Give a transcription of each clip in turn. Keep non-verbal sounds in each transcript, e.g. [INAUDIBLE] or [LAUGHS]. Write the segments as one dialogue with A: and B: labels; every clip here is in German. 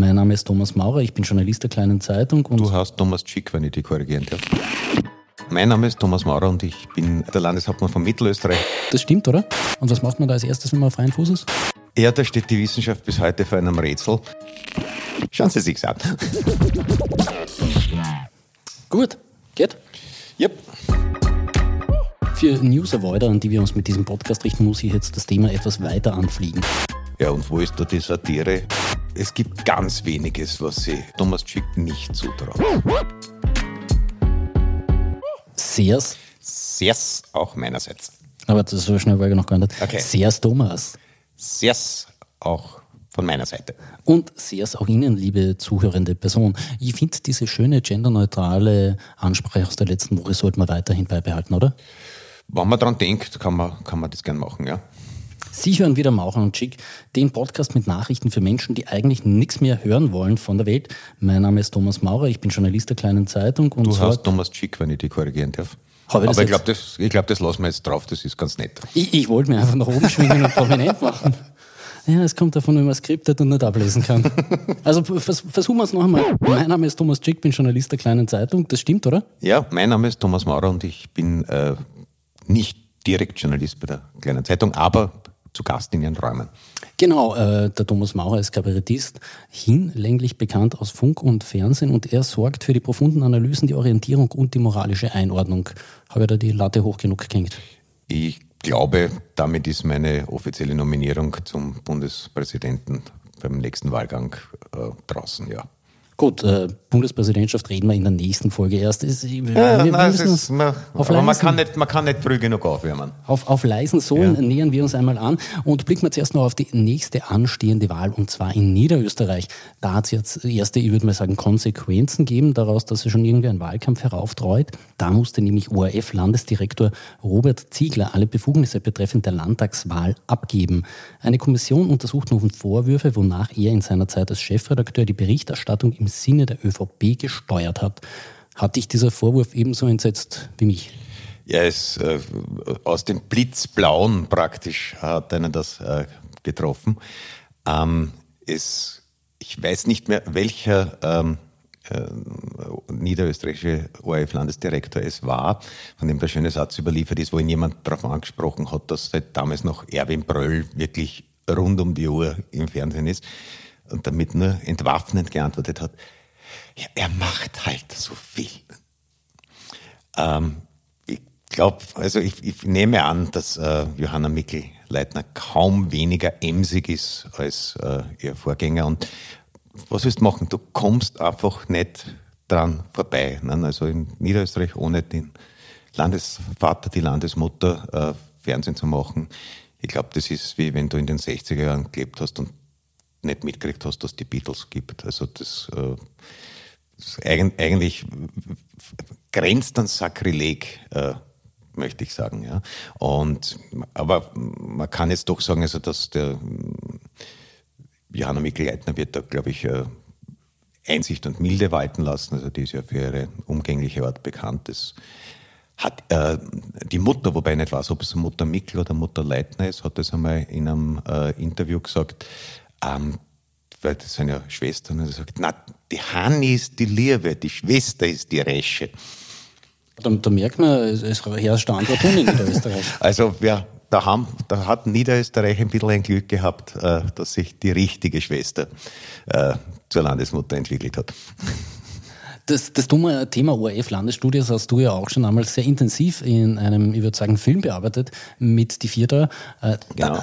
A: Mein Name ist Thomas Maurer, ich bin Journalist der Kleinen Zeitung.
B: Und du hast Thomas Schick, wenn ich dich korrigieren darf. Mein Name ist Thomas Maurer und ich bin der Landeshauptmann von Mittelösterreich.
A: Das stimmt, oder? Und was macht man da als erstes, wenn man auf freien Fuß ist?
B: Ja, da steht die Wissenschaft bis heute vor einem Rätsel. Schauen Sie sich's an. [LAUGHS]
A: Gut, geht?
B: Yep.
A: Für News-Avoider, an die wir uns mit diesem Podcast richten, muss ich jetzt das Thema etwas weiter anfliegen.
B: Ja, und wo ist da die Satire? Es gibt ganz weniges, was sie Thomas Schick nicht zutraut.
A: Sehrs.
B: Sehrs auch meinerseits.
A: Aber das so schnell war ich noch gar nicht.
B: Okay.
A: Sehrs Thomas.
B: Sehrs auch von meiner Seite.
A: Und Sehrs auch Ihnen, liebe zuhörende Person. Ich finde, diese schöne genderneutrale Ansprache aus der letzten Woche sollte man weiterhin beibehalten, oder?
B: Wenn man daran denkt, kann man, kann man das gern machen, ja.
A: Sie hören wieder Maucher und Schick, den Podcast mit Nachrichten für Menschen, die eigentlich nichts mehr hören wollen von der Welt. Mein Name ist Thomas Maurer, ich bin Journalist der Kleinen Zeitung.
B: Und du hast Thomas Schick, wenn ich dich korrigieren darf.
A: Aber
B: ich glaube, das, glaub, das lassen wir jetzt drauf, das ist ganz nett.
A: Ich, ich wollte mir einfach nach oben schwingen und prominent machen. Ja, es kommt davon, wenn man skriptet und nicht ablesen kann. Also vers versuchen wir es noch einmal. Mein Name ist Thomas Schick, bin Journalist der Kleinen Zeitung. Das stimmt, oder?
B: Ja, mein Name ist Thomas Maurer und ich bin äh, nicht direkt Journalist bei der Kleinen Zeitung, aber zu Gast in ihren Räumen.
A: Genau, äh, der Thomas Maurer ist Kabarettist, hinlänglich bekannt aus Funk und Fernsehen und er sorgt für die profunden Analysen, die Orientierung und die moralische Einordnung. Habe ich da die Latte hoch genug gehängt?
B: Ich glaube, damit ist meine offizielle Nominierung zum Bundespräsidenten beim nächsten Wahlgang äh, draußen, ja.
A: Gut, äh, Bundespräsidentschaft reden wir in der nächsten Folge erst.
B: Ist, wir, ja, wir nein, ist, man, aber man kann, nicht, man kann nicht früh genug aufwärmen.
A: Auf, auf leisen Sohlen ja. nähern wir uns einmal an und blicken wir zuerst noch auf die nächste anstehende Wahl und zwar in Niederösterreich. Da hat es jetzt erste, ich würde mal sagen, Konsequenzen geben daraus, dass sich schon irgendwie ein Wahlkampf herauftreut. Da musste nämlich ORF-Landesdirektor Robert Ziegler alle Befugnisse betreffend der Landtagswahl abgeben. Eine Kommission untersucht nun Vorwürfe, wonach er in seiner Zeit als Chefredakteur die Berichterstattung im Sinne der ÖVP gesteuert hat. Hat dich dieser Vorwurf ebenso entsetzt wie mich?
B: Ja, es, äh, aus dem Blitzblauen praktisch hat einen das äh, getroffen. Ähm, es, ich weiß nicht mehr, welcher ähm, äh, niederösterreichische ORF-Landesdirektor es war, von dem der schöne Satz überliefert ist, wo ihn jemand darauf angesprochen hat, dass seit damals noch Erwin Bröll wirklich rund um die Uhr im Fernsehen ist und damit nur entwaffnend geantwortet hat, ja, er macht halt so viel. Ähm, ich glaube, also ich, ich, nehme an, dass äh, Johanna Mikl-Leitner kaum weniger emsig ist als äh, ihr Vorgänger. Und was willst du machen? Du kommst einfach nicht dran vorbei. Ne? Also in Niederösterreich ohne den Landesvater, die Landesmutter äh, Fernsehen zu machen. Ich glaube, das ist wie wenn du in den 60er Jahren gelebt hast und nicht mitgekriegt hast, dass die Beatles gibt. Also das, äh, das eigentlich grenzt an Sakrileg, äh, möchte ich sagen. Ja. Und, aber man kann jetzt doch sagen, also dass der Johanna Mikl-Leitner wird da, glaube ich, äh, Einsicht und Milde walten lassen. Also die ist ja für ihre umgängliche Art bekannt. Das hat äh, die Mutter, wobei ich nicht weiß, ob es Mutter Mikl oder Mutter Leitner ist, hat das einmal in einem äh, Interview gesagt, ähm, weil das sind ja Schwestern, und er sagt, na, die Hanni ist die Liebe, die Schwester ist die Resche.
A: Da, da merkt man, es herrscht Antwortung in Niederösterreich. [LAUGHS]
B: Also, ja, da, haben, da hat Niederösterreich ein bisschen ein Glück gehabt, äh, dass sich die richtige Schwester äh, zur Landesmutter entwickelt hat.
A: Das, das dumme Thema ORF-Landesstudios hast du ja auch schon einmal sehr intensiv in einem, ich würde sagen, Film bearbeitet mit die Vierter. Äh, genau.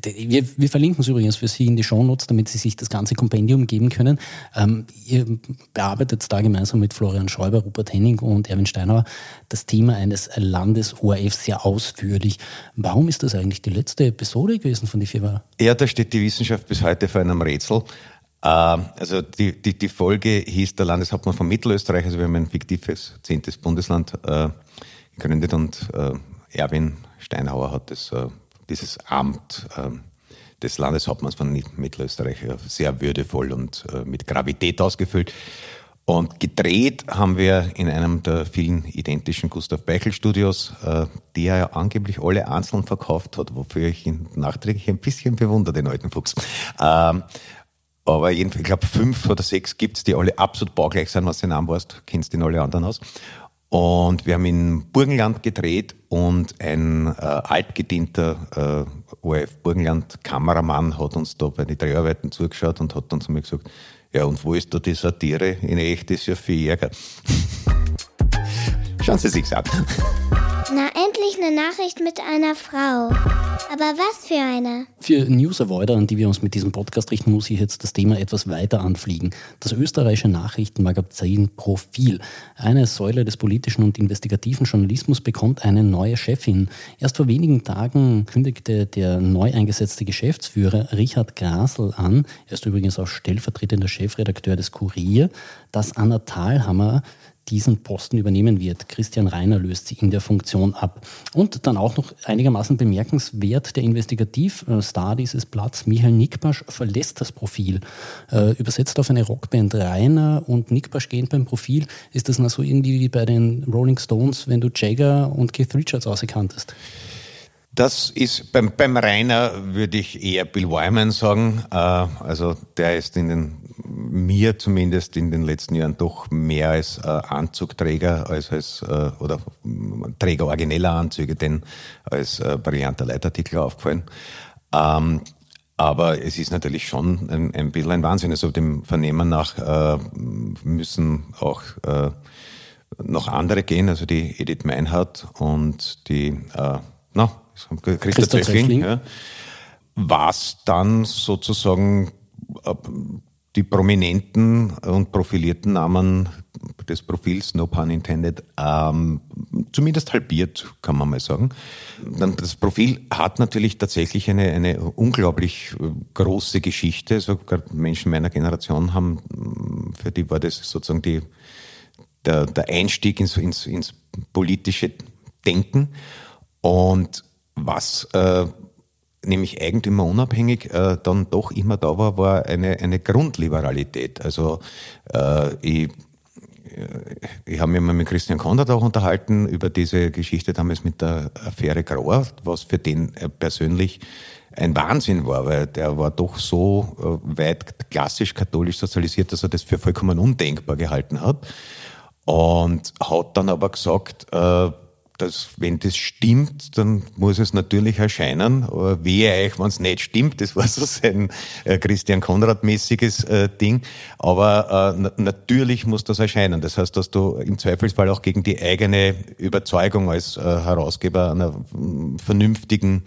A: Wir, wir verlinken es übrigens für Sie in die Shownotes, damit Sie sich das ganze Kompendium geben können. Ähm, ihr bearbeitet da gemeinsam mit Florian Schäuber, Rupert Henning und Erwin Steinauer das Thema eines Landes-ORF sehr ausführlich. Warum ist das eigentlich die letzte Episode gewesen von die Vierter?
B: Ja, da steht die Wissenschaft bis heute vor einem Rätsel. Ähm, also die, die, die Folge hieß der Landeshauptmann von Mittelösterreich, also wir haben ein fiktives zehntes Bundesland äh, gegründet und äh, Erwin Steinhauer hat das, äh, dieses Amt äh, des Landeshauptmanns von Mittelösterreich äh, sehr würdevoll und äh, mit Gravität ausgefüllt. Und gedreht haben wir in einem der vielen identischen Gustav Beichel Studios, die er ja angeblich alle einzeln verkauft hat, wofür ich ihn nachträglich ein bisschen bewundere, den alten Fuchs. Aber jedenfalls, ich glaube, fünf oder sechs gibt es, die alle absolut baugleich sind, was du Namen warst, kennst den alle anderen aus. Und wir haben in Burgenland gedreht und ein äh, altgedienter äh, ORF Burgenland Kameramann hat uns da bei den Dreharbeiten zugeschaut und hat dann zu mir gesagt, ja und wo ist da die Satire? In echt ist ja viel Ärger. [LAUGHS] Schauen Sie sich's an.
C: Na, endlich eine Nachricht mit einer Frau. Aber was für eine?
A: Für News Avoider, an die wir uns mit diesem Podcast richten, muss ich jetzt das Thema etwas weiter anfliegen. Das österreichische Nachrichtenmagazin Profil, eine Säule des politischen und investigativen Journalismus, bekommt eine neue Chefin. Erst vor wenigen Tagen kündigte der neu eingesetzte Geschäftsführer Richard Grasl an, er ist übrigens auch stellvertretender Chefredakteur des Kurier, dass Anna Thalhammer diesen Posten übernehmen wird. Christian Reiner löst sie in der Funktion ab. Und dann auch noch einigermaßen bemerkenswert, der Investigativstar dieses Blatts, Michael Nickbasch, verlässt das Profil. Äh, übersetzt auf eine Rockband Reiner und Nickbasch gehen beim Profil. Ist das noch so irgendwie wie bei den Rolling Stones, wenn du Jagger und Keith Richards ausgekanntest?
B: Das ist beim, beim Rainer würde ich eher Bill Wyman sagen. Äh, also der ist in den mir zumindest in den letzten Jahren doch mehr als äh, Anzugträger als als äh, oder Träger origineller Anzüge denn als äh, brillanter Leitartikel aufgefallen. Ähm, aber es ist natürlich schon ein, ein bisschen ein Wahnsinn. Also dem Vernehmen nach äh, müssen auch äh, noch andere gehen, also die Edith Meinhardt und die, äh, na, Christa Zöchling, ja, was dann sozusagen äh, die prominenten und profilierten Namen des Profils, no pun intended, ähm, zumindest halbiert, kann man mal sagen. Das Profil hat natürlich tatsächlich eine, eine unglaublich äh, große Geschichte. Sogar Menschen meiner Generation haben, für die war das sozusagen die, der, der Einstieg ins, ins, ins politische Denken. Und was äh, nämlich eigentümerunabhängig äh, dann doch immer da war, war eine, eine Grundliberalität. Also äh, ich, äh, ich habe mich mal mit Christian Konrad auch unterhalten über diese Geschichte damals mit der Affäre Grauer, was für den äh, persönlich ein Wahnsinn war, weil der war doch so äh, weit klassisch katholisch sozialisiert, dass er das für vollkommen undenkbar gehalten hat. Und hat dann aber gesagt, äh, dass, wenn das stimmt, dann muss es natürlich erscheinen. Aber wehe euch, wenn es nicht stimmt. Das war so sein äh, Christian Konrad-mäßiges äh, Ding. Aber äh, natürlich muss das erscheinen. Das heißt, dass du im Zweifelsfall auch gegen die eigene Überzeugung als äh, Herausgeber einer vernünftigen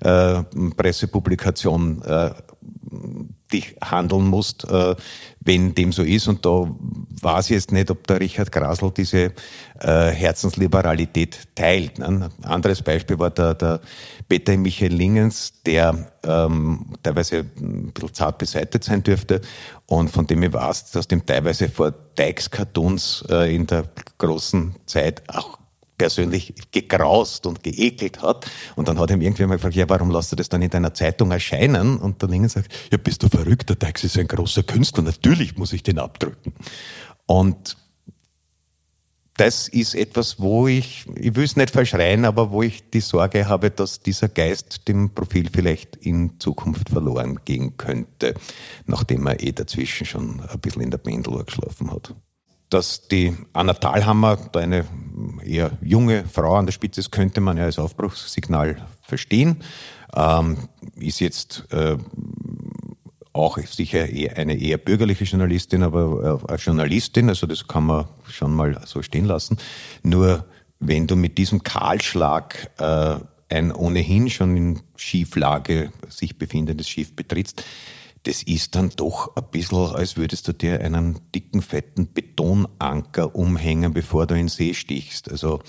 B: äh, Pressepublikation äh, dich handeln musst, äh, wenn dem so ist. Und da weiß ich jetzt nicht, ob der Richard Grasl diese äh, Herzensliberalität teilt. Ne? Ein anderes Beispiel war der, der Peter Michael Lingens, der ähm, teilweise ein bisschen zart beseitigt sein dürfte und von dem ich weiß, dass dem teilweise vor Dykes-Cartoons äh, in der großen Zeit auch persönlich gegraust und geekelt hat. Und dann hat ihm irgendwer mal gefragt, ja, warum lässt du das dann in deiner Zeitung erscheinen? Und der Lingen sagt, ja, bist du verrückt, der Dykes ist ein großer Künstler, natürlich muss ich den abdrücken. Und das ist etwas, wo ich, ich will es nicht verschreien, aber wo ich die Sorge habe, dass dieser Geist dem Profil vielleicht in Zukunft verloren gehen könnte, nachdem er eh dazwischen schon ein bisschen in der Pendeluhr geschlafen hat dass die Anna Thalhammer, da eine eher junge Frau an der Spitze ist, könnte man ja als Aufbruchssignal verstehen. Ähm, ist jetzt äh, auch sicher eine eher bürgerliche Journalistin, aber äh, Journalistin, also das kann man schon mal so stehen lassen. Nur wenn du mit diesem Kahlschlag äh, ein ohnehin schon in Schieflage sich befindendes Schiff betrittst, das ist dann doch ein bisschen, als würdest du dir einen dicken, fetten Betonanker umhängen, bevor du in den See stichst. Also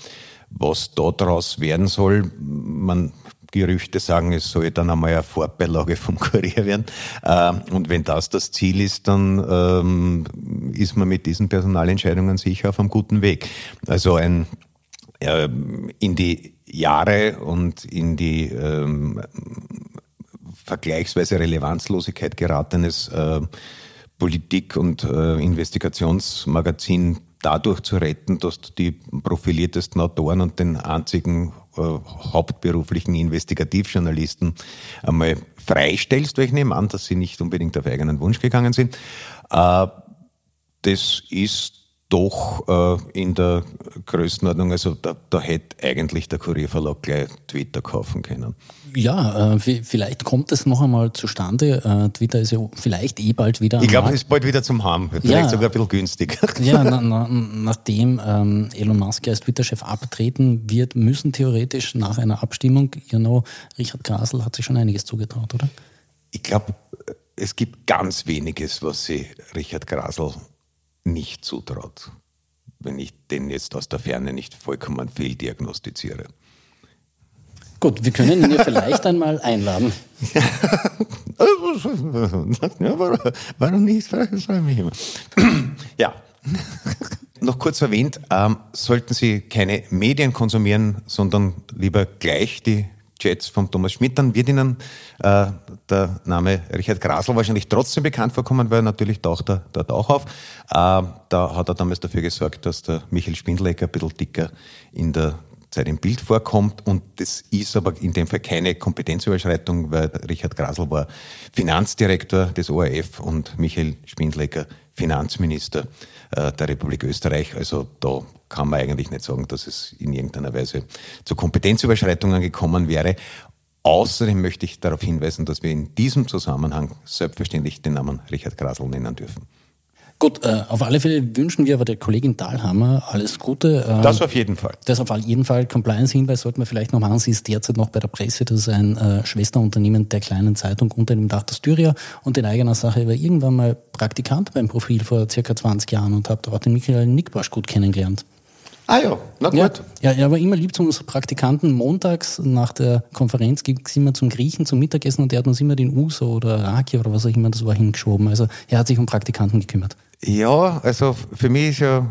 B: was da draus werden soll, man Gerüchte sagen, es soll dann einmal eine Vorbeilage vom Kurier werden. Ähm, und wenn das das Ziel ist, dann ähm, ist man mit diesen Personalentscheidungen sicher auf einem guten Weg. Also ein ähm, in die Jahre und in die vergleichsweise Relevanzlosigkeit geratenes äh, Politik- und äh, Investigationsmagazin dadurch zu retten, dass du die profiliertesten Autoren und den einzigen äh, hauptberuflichen Investigativjournalisten einmal freistellst, weil ich nehme an, dass sie nicht unbedingt auf eigenen Wunsch gegangen sind. Äh, das ist doch äh, in der Größenordnung, also da, da hätte eigentlich der Kurierverlag gleich Twitter kaufen können.
A: Ja, äh, vielleicht kommt es noch einmal zustande. Äh, Twitter ist ja vielleicht eh bald wieder.
B: Ich glaube, es ist bald wieder zum Haben, vielleicht ja, sogar ein bisschen günstig. [LAUGHS]
A: Ja, na, na, nachdem ähm, Elon Musk als Twitter-Chef abtreten wird, müssen theoretisch nach einer Abstimmung, you know, Richard Grasel hat sich schon einiges zugetraut, oder?
B: Ich glaube, es gibt ganz weniges, was sie Richard Grasel nicht zutraut, wenn ich den jetzt aus der Ferne nicht vollkommen fehldiagnostiziere.
A: Gut, wir können ihn ja vielleicht einmal einladen. [LAUGHS]
B: ja, warum nicht? Ja. Noch kurz erwähnt, ähm, sollten Sie keine Medien konsumieren, sondern lieber gleich die Chats von Thomas Schmidt, dann wird Ihnen äh, der Name Richard Grasl wahrscheinlich trotzdem bekannt vorkommen, weil natürlich taucht er dort auch auf. Äh, da hat er damals dafür gesorgt, dass der Michael Spindlecker ein bisschen dicker in der Zeit im Bild vorkommt. Und das ist aber in dem Fall keine Kompetenzüberschreitung, weil Richard Grasl war Finanzdirektor des ORF und Michael Spindlecker Finanzminister der Republik Österreich. Also da kann man eigentlich nicht sagen, dass es in irgendeiner Weise zu Kompetenzüberschreitungen gekommen wäre. Außerdem möchte ich darauf hinweisen, dass wir in diesem Zusammenhang selbstverständlich den Namen Richard Grasl nennen dürfen.
A: Gut, äh, auf alle Fälle wünschen wir aber der Kollegin Dahlhammer alles Gute.
B: Äh, das auf jeden Fall.
A: Das auf jeden Fall. Compliance-Hinweis sollten wir vielleicht noch machen. Sie ist derzeit noch bei der Presse. Das ist ein äh, Schwesterunternehmen der kleinen Zeitung unter dem Dach der Styria und in eigener Sache. War irgendwann mal Praktikant beim Profil vor circa 20 Jahren und habe dort den Michael Nickbasch gut kennengelernt.
B: Ah ja, na gut.
A: Ja, ja, er war immer lieb zu unseren Praktikanten. Montags nach der Konferenz ging es immer zum Griechen, zum Mittagessen und er hat uns immer den Uso oder Raki oder was auch immer das war hingeschoben. Also er hat sich um Praktikanten gekümmert.
B: Ja, also für mich ist ja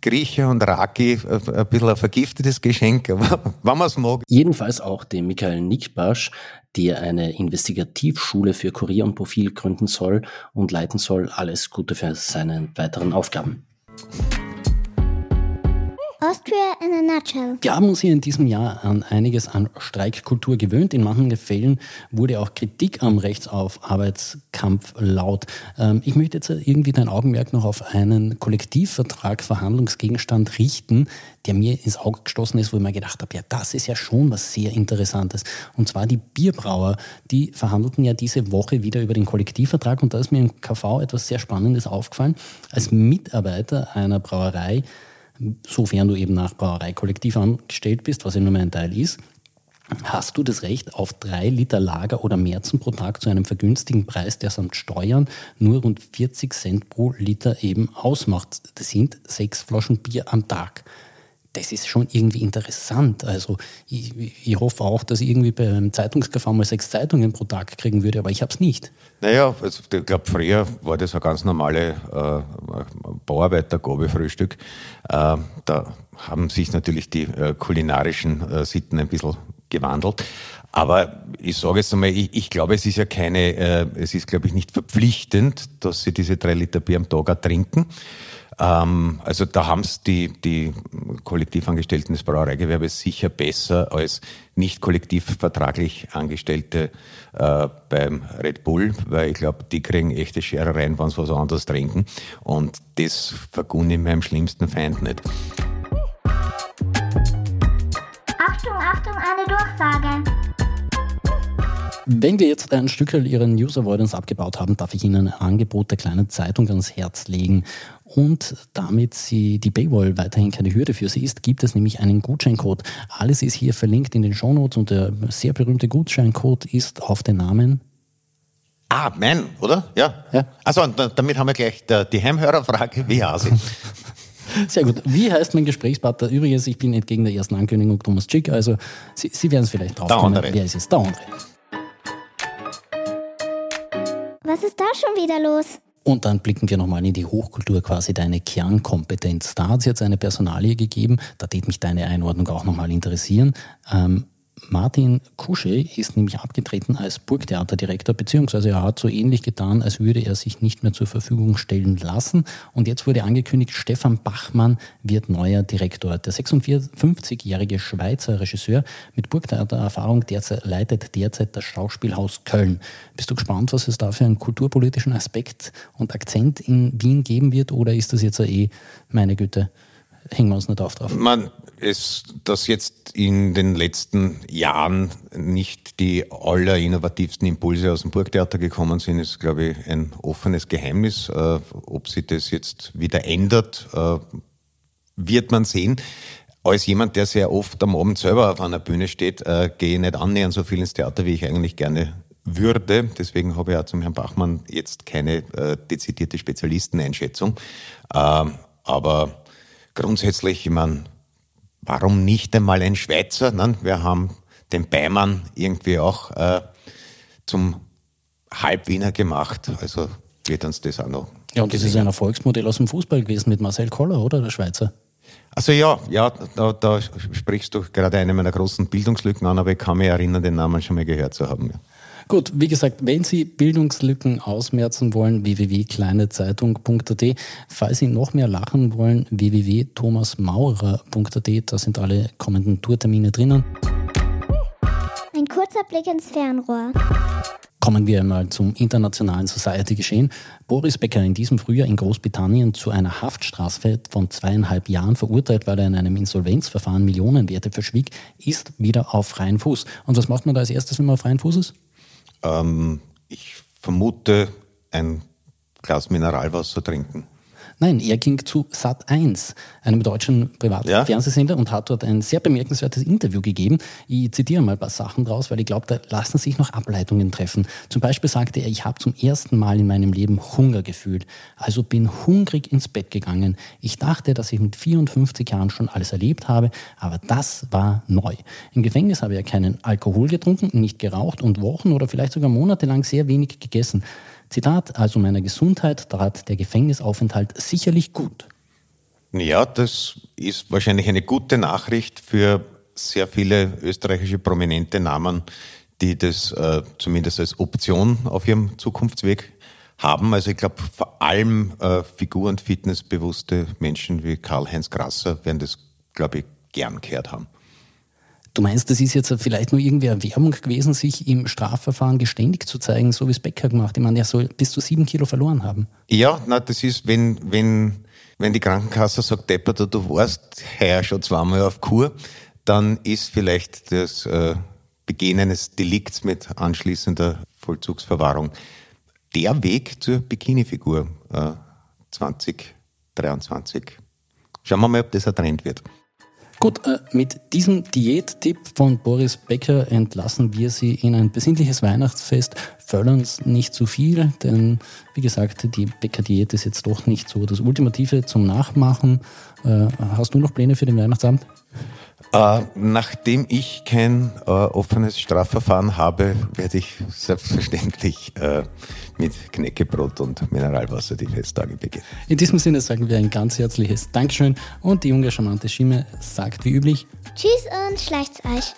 B: Grieche und Raki ein bisschen ein vergiftetes Geschenk, aber [LAUGHS] wenn man es mag.
A: Jedenfalls auch dem Michael Nickbasch, der eine Investigativschule für Kurier und Profil gründen soll und leiten soll. Alles Gute für seine weiteren Aufgaben.
C: Austria in a nutshell.
A: Wir haben uns hier in diesem Jahr an einiges an Streikkultur gewöhnt. In manchen Fällen wurde auch Kritik am Rechts auf Arbeitskampf laut. Ähm, ich möchte jetzt irgendwie dein Augenmerk noch auf einen Kollektivvertrag, Verhandlungsgegenstand richten, der mir ins Auge gestoßen ist, wo ich mir gedacht habe, ja, das ist ja schon was sehr Interessantes. Und zwar die Bierbrauer, die verhandelten ja diese Woche wieder über den Kollektivvertrag und da ist mir im KV etwas sehr Spannendes aufgefallen. Als Mitarbeiter einer Brauerei sofern du eben nach Brauereikollektiv angestellt bist, was ja nur ein Teil ist, hast du das Recht auf drei Liter Lager oder Märzen pro Tag zu einem vergünstigten Preis, der samt Steuern nur rund 40 Cent pro Liter eben ausmacht. Das sind sechs Flaschen Bier am Tag das ist schon irgendwie interessant. Also ich, ich hoffe auch, dass ich irgendwie beim Zeitungskauf mal sechs Zeitungen pro Tag kriegen würde, aber ich habe es nicht.
B: Naja, also ich glaube, früher war das ein ganz normale äh, Bauarbeiter-Gabelfrühstück. Äh, da haben sich natürlich die äh, kulinarischen äh, Sitten ein bisschen gewandelt. Aber ich sage jetzt einmal, ich, ich glaube, es ist ja keine, äh, es ist, glaube ich, nicht verpflichtend, dass sie diese drei Liter Bier am Tag auch trinken. Ähm, also da haben es die, die Kollektivangestellten des Brauereigewerbes sicher besser als nicht kollektivvertraglich Angestellte äh, beim Red Bull, weil ich glaube, die kriegen echte Scherereien, wenn sie was anderes trinken. Und das vergunne ich meinem schlimmsten Feind nicht.
C: Achtung, eine Durchsage.
A: Wenn wir jetzt ein Stück Ihren News Avoidance abgebaut haben, darf ich Ihnen ein Angebot der kleinen Zeitung ans Herz legen. Und damit sie die Paywall weiterhin keine Hürde für sie ist, gibt es nämlich einen Gutscheincode. Alles ist hier verlinkt in den Shownotes und der sehr berühmte Gutscheincode ist auf den Namen
B: Ah, mein, oder? Ja. ja. Also damit haben wir gleich die Heimhörerfrage, wie heißt [LAUGHS]
A: Sehr gut. Wie heißt mein Gesprächspartner? Übrigens, ich bin entgegen der ersten Ankündigung Thomas Chick, also Sie, Sie werden es vielleicht drauf kommen. Wer ist es? Der andere.
C: Was ist da schon wieder los?
A: Und dann blicken wir nochmal in die Hochkultur, quasi deine Kernkompetenz. Da hat es jetzt eine Personalie gegeben, da tät mich deine Einordnung auch nochmal interessieren. Ähm, Martin Kusche ist nämlich abgetreten als Burgtheaterdirektor, beziehungsweise er hat so ähnlich getan, als würde er sich nicht mehr zur Verfügung stellen lassen. Und jetzt wurde angekündigt, Stefan Bachmann wird neuer Direktor. Der 56-jährige Schweizer Regisseur mit Burgtheatererfahrung derzeit, leitet derzeit das Schauspielhaus Köln. Bist du gespannt, was es da für einen kulturpolitischen Aspekt und Akzent in Wien geben wird? Oder ist das jetzt eh, meine Güte, hängen wir uns nicht auf drauf?
B: Man, es, dass jetzt in den letzten Jahren nicht die allerinnovativsten Impulse aus dem Burgtheater gekommen sind, ist, glaube ich, ein offenes Geheimnis. Äh, ob sich das jetzt wieder ändert, äh, wird man sehen. Als jemand, der sehr oft am Abend selber auf einer Bühne steht, äh, gehe ich nicht annähernd so viel ins Theater, wie ich eigentlich gerne würde. Deswegen habe ich auch zum Herrn Bachmann jetzt keine äh, dezidierte Spezialisteneinschätzung. Ähm, aber grundsätzlich, ich meine, warum nicht einmal ein Schweizer? Ne? Wir haben den Beimann irgendwie auch äh, zum Halbwiener gemacht. Also wird uns das auch noch.
A: Ja, und das ist ein Erfolgsmodell aus dem Fußball gewesen mit Marcel Koller, oder? Der Schweizer.
B: Also ja, ja, da, da sprichst du gerade eine meiner großen Bildungslücken an, aber ich kann mich erinnern, den Namen schon mal gehört zu haben. Ja.
A: Gut, wie gesagt, wenn Sie Bildungslücken ausmerzen wollen, www.kleinezeitung.at. Falls Sie noch mehr lachen wollen, www.thomasmaurer.at. Da sind alle kommenden Tourtermine drinnen.
C: Ein kurzer Blick ins Fernrohr.
A: Kommen wir einmal zum internationalen Society-Geschehen. Boris Becker in diesem Frühjahr in Großbritannien zu einer Haftstrafe von zweieinhalb Jahren verurteilt, weil er in einem Insolvenzverfahren Millionenwerte verschwieg, ist wieder auf freien Fuß. Und was macht man da als erstes, wenn man auf freien Fuß ist?
B: Ähm, ich vermute, ein Glas Mineralwasser trinken.
A: Nein, er ging zu Sat1, einem deutschen Privatfernsehsender, ja? und hat dort ein sehr bemerkenswertes Interview gegeben. Ich zitiere mal ein paar Sachen draus, weil ich glaube, da lassen sich noch Ableitungen treffen. Zum Beispiel sagte er, ich habe zum ersten Mal in meinem Leben Hunger gefühlt, also bin hungrig ins Bett gegangen. Ich dachte, dass ich mit 54 Jahren schon alles erlebt habe, aber das war neu. Im Gefängnis habe er keinen Alkohol getrunken, nicht geraucht und Wochen oder vielleicht sogar monatelang sehr wenig gegessen. Zitat, also meiner Gesundheit tat der Gefängnisaufenthalt sicherlich gut.
B: Ja, das ist wahrscheinlich eine gute Nachricht für sehr viele österreichische prominente Namen, die das äh, zumindest als Option auf ihrem Zukunftsweg haben. Also ich glaube, vor allem äh, figur- und fitnessbewusste Menschen wie Karl-Heinz Grasser werden das, glaube ich, gern gehört haben.
A: Du meinst, das ist jetzt vielleicht nur irgendwie eine Werbung gewesen, sich im Strafverfahren geständig zu zeigen, so wie es Becker gemacht. Ich meine, er soll bis zu sieben Kilo verloren haben.
B: Ja, na, das ist, wenn, wenn, wenn die Krankenkasse sagt, Deppert, du warst heuer schon zweimal auf Kur, dann ist vielleicht das äh, Begehen eines Delikts mit anschließender Vollzugsverwahrung der Weg zur Bikini-Figur äh, 2023. Schauen wir mal, ob das ein Trend wird.
A: Gut, äh, mit diesem Diättipp von Boris Becker entlassen wir Sie in ein besinnliches Weihnachtsfest. Fördern uns nicht zu viel, denn wie gesagt, die Bäcker-Diät ist jetzt doch nicht so das Ultimative zum Nachmachen. Äh, hast du noch Pläne für den Weihnachtsabend?
B: Äh, nachdem ich kein äh, offenes Strafverfahren habe, werde ich selbstverständlich äh, mit Knäckebrot und Mineralwasser die Festtage beginnen.
A: In diesem Sinne sagen wir ein ganz herzliches Dankeschön und die junge charmante Schimme sagt wie üblich
C: Tschüss und schleicht's euch.